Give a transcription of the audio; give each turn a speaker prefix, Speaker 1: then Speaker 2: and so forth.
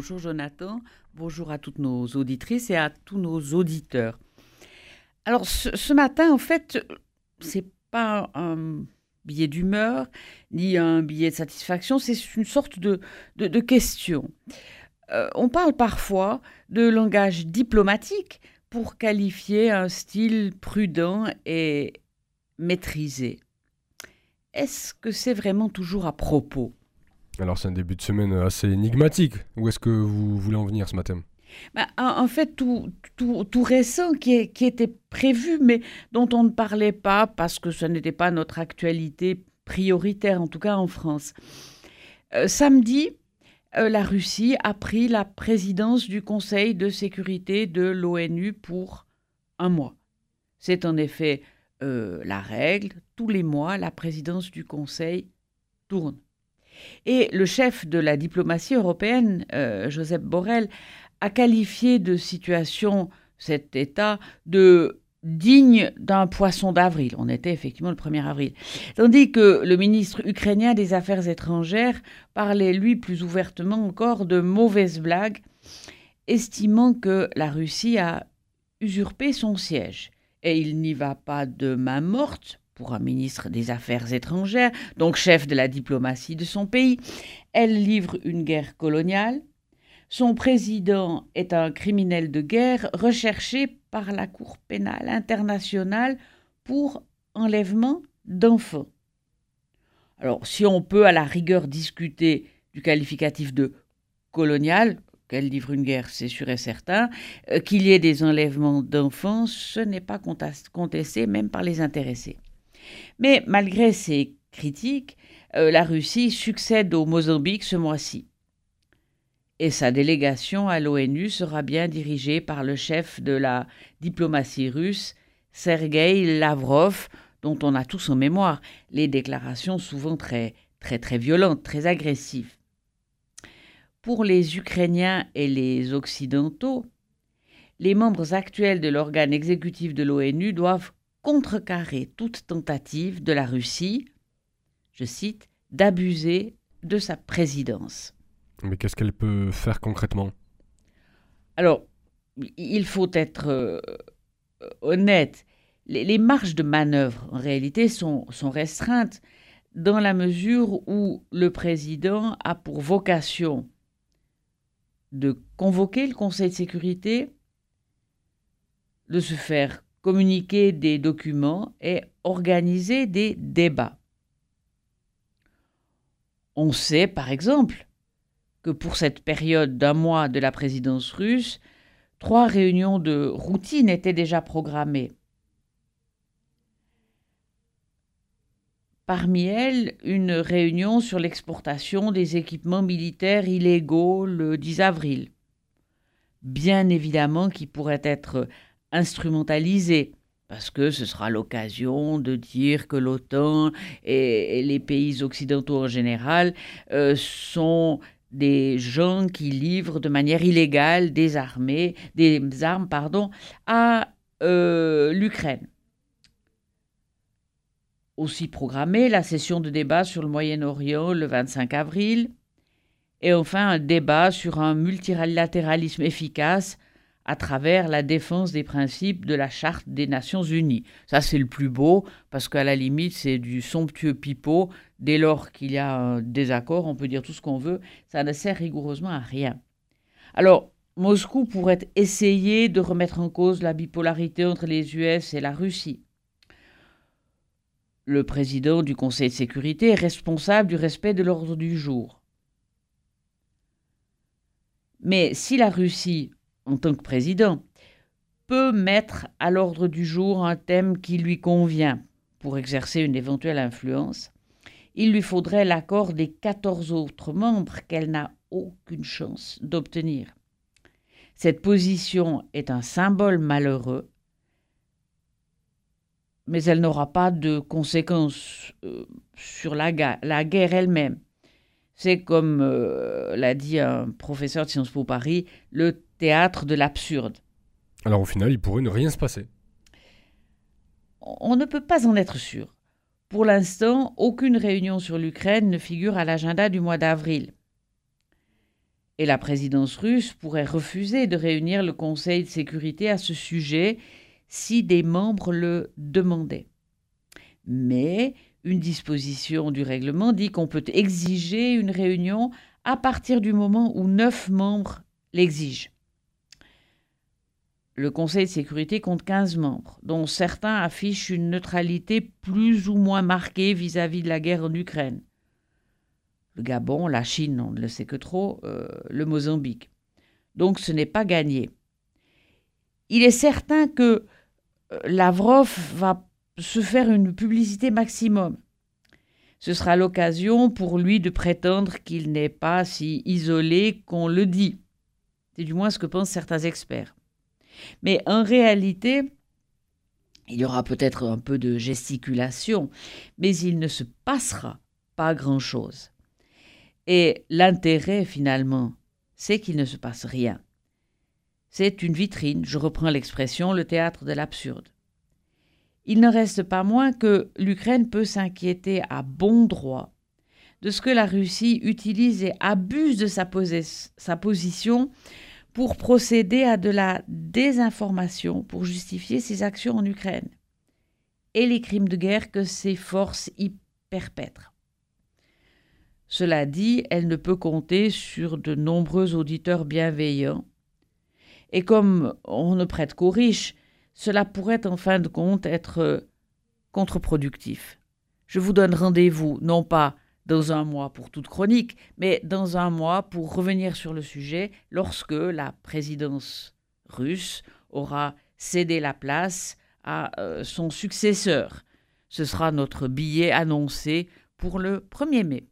Speaker 1: Bonjour Jonathan, bonjour à toutes nos auditrices et à tous nos auditeurs. Alors ce, matin, en fait, c'est pas un billet d'humeur ni un billet de satisfaction, c'est une sorte de, de, question. Euh, on parle parfois de langage diplomatique pour qualifier un style prudent et maîtrisé. Est-ce que c'est vraiment toujours à propos?
Speaker 2: Alors c'est un début de semaine assez énigmatique. Où est-ce que vous voulez en venir ce matin?
Speaker 1: Bah, en, fait, tout, tout, récent qui, était prévu, mais dont on ne parlait pas parce que ce n'était pas notre actualité prioritaire, en tout cas en France. Euh, samedi, euh, la Russie a pris la présidence du Conseil de sécurité de l'ONU pour un mois. C'est en effet euh, la règle, tous les mois, la présidence du Conseil tourne. Et le chef de la diplomatie européenne, euh, Joseph Borrell, a qualifié de situation cet État de digne d'un poisson d'avril. On était effectivement le 1er avril. Tandis que le ministre ukrainien des Affaires étrangères parlait, lui, plus ouvertement encore de mauvaises blagues, estimant que la Russie a usurpé son siège et il n'y va pas de main morte pour un ministre des Affaires étrangères, donc chef de la diplomatie de son pays. Elle livre une guerre coloniale. Son président est un criminel de guerre recherché par la Cour pénale internationale pour enlèvement d'enfants. Alors, si on peut à la rigueur discuter du qualificatif de colonial, qu'elle livre une guerre, c'est sûr et certain. Euh, qu'il y ait des enlèvements d'enfants, ce n'est pas contesté, même par les intéressés. Mais malgré ces critiques, euh, la Russie succède au Mozambique ce mois-ci. Et sa délégation à l'ONU sera bien dirigée par le chef de la diplomatie russe, Sergei Lavrov, dont on a tous en mémoire les déclarations souvent très très très violentes, très agressives. Pour les Ukrainiens et les Occidentaux, les membres actuels de l'organe exécutif de l'ONU doivent contrecarrer toute tentative de la Russie, je cite, d'abuser de sa présidence.
Speaker 2: Mais qu'est-ce qu'elle peut faire concrètement?
Speaker 1: Alors, il faut être euh, honnête. Les, marges de manœuvre, en réalité, sont restreintes dans la mesure où le président a pour vocation de convoquer le Conseil de sécurité, de se faire communiquer des documents et organiser des débats. On sait, par exemple, que pour cette période d'un mois de la présidence russe, trois réunions de routine étaient déjà programmées. Parmi elles, une réunion sur l'exportation des équipements militaires illégaux le 10 avril. Bien évidemment qui pourrait être instrumentalisé, parce que ce sera l'occasion de dire que l'OTAN et, les pays occidentaux en général euh, sont des gens qui livrent de manière illégale des armées, des armes pardon, à euh, l'Ukraine. Aussi programmé la session de débat sur le Moyen-Orient le 25 avril, et enfin un débat sur un multilatéralisme efficace à travers la défense des principes de la Charte des Nations Unies. Ça, c'est le plus beau, parce qu'à la limite, c'est du somptueux pipeau. Dès lors qu'il y a un désaccord, on peut dire tout ce qu'on veut, ça ne sert rigoureusement à rien. Alors, Moscou pourrait essayer de remettre en cause la bipolarité entre les US et la Russie le président du Conseil de sécurité est responsable du respect de l'ordre du jour. Mais si la Russie, en tant que président, peut mettre à l'ordre du jour un thème qui lui convient pour exercer une éventuelle influence, il lui faudrait l'accord des 14 autres membres qu'elle n'a aucune chance d'obtenir. Cette position est un symbole malheureux mais elle n'aura pas de conséquences euh, sur la, la guerre elle-même. C'est comme euh, l'a dit un professeur de Sciences Po Paris, le théâtre de l'absurde.
Speaker 2: Alors au final, il pourrait ne rien se passer.
Speaker 1: On ne peut pas en être sûr. Pour l'instant, aucune réunion sur l'Ukraine ne figure à l'agenda du mois d'avril. Et la présidence russe pourrait refuser de réunir le Conseil de sécurité à ce sujet si des membres le demandaient. Mais une disposition du règlement dit qu'on peut exiger une réunion à partir du moment où neuf membres l'exigent. Le Conseil de sécurité compte 15 membres, dont certains affichent une neutralité plus ou moins marquée vis-à-vis de la guerre en Ukraine. Le Gabon, la Chine, on ne le sait que trop, euh, le Mozambique. Donc ce n'est pas gagné. Il est certain que euh, Lavrov va se faire une publicité maximum. Ce sera l'occasion pour lui de prétendre qu'il n'est pas si isolé qu'on le dit. C'est du moins ce que pensent certains experts. Mais en réalité, il y aura peut-être un peu de gesticulation, mais il ne se passera pas grand-chose. Et l'intérêt, finalement, c'est qu'il ne se passe rien. C'est une vitrine, je reprends l'expression, le théâtre de l'absurde. Il ne reste pas moins que l'Ukraine peut s'inquiéter à bon droit de ce que la Russie utilise et abuse de sa, position pour procéder à de la désinformation pour justifier ses actions en Ukraine et les crimes de guerre que ses forces y perpètrent. Cela dit, elle ne peut compter sur de nombreux auditeurs bienveillants. Et comme on ne prête qu'aux riches, cela pourrait en fin de compte être contre-productif. Je vous donne rendez-vous non pas dans un mois pour toute chronique, mais dans un mois pour revenir sur le sujet lorsque la présidence russe aura cédé la place à euh, son successeur. Ce sera notre billet annoncé pour le 1er mai.